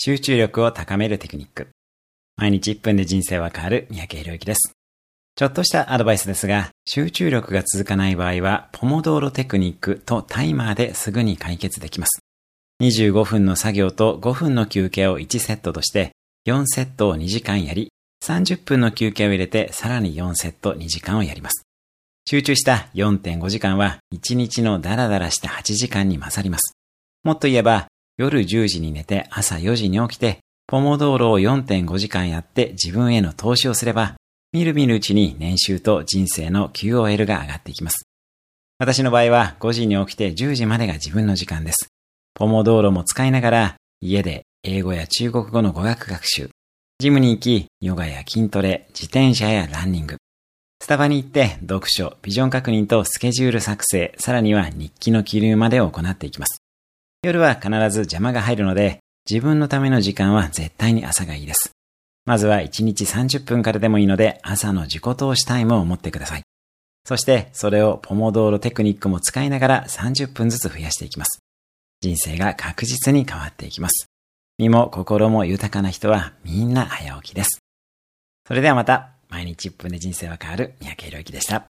集中力を高めるテクニック。毎日1分で人生は変わる三宅宏之です。ちょっとしたアドバイスですが、集中力が続かない場合は、ポモドーロテクニックとタイマーですぐに解決できます。25分の作業と5分の休憩を1セットとして、4セットを2時間やり、30分の休憩を入れてさらに4セット2時間をやります。集中した4.5時間は1日のダラダラした8時間に勝ります。もっと言えば、夜10時に寝て朝4時に起きて、ポモドーロを4.5時間やって自分への投資をすれば、みるみるうちに年収と人生の QOL が上がっていきます。私の場合は5時に起きて10時までが自分の時間です。ポモドーロも使いながら、家で英語や中国語の語学学習、ジムに行き、ヨガや筋トレ、自転車やランニング、スタバに行って読書、ビジョン確認とスケジュール作成、さらには日記の記入まで行っていきます。夜は必ず邪魔が入るので、自分のための時間は絶対に朝がいいです。まずは1日30分からでもいいので、朝の自己投資タイムを持ってください。そして、それをポモドーロテクニックも使いながら30分ずつ増やしていきます。人生が確実に変わっていきます。身も心も豊かな人はみんな早起きです。それではまた。毎日1分で人生は変わる三宅宏之でした。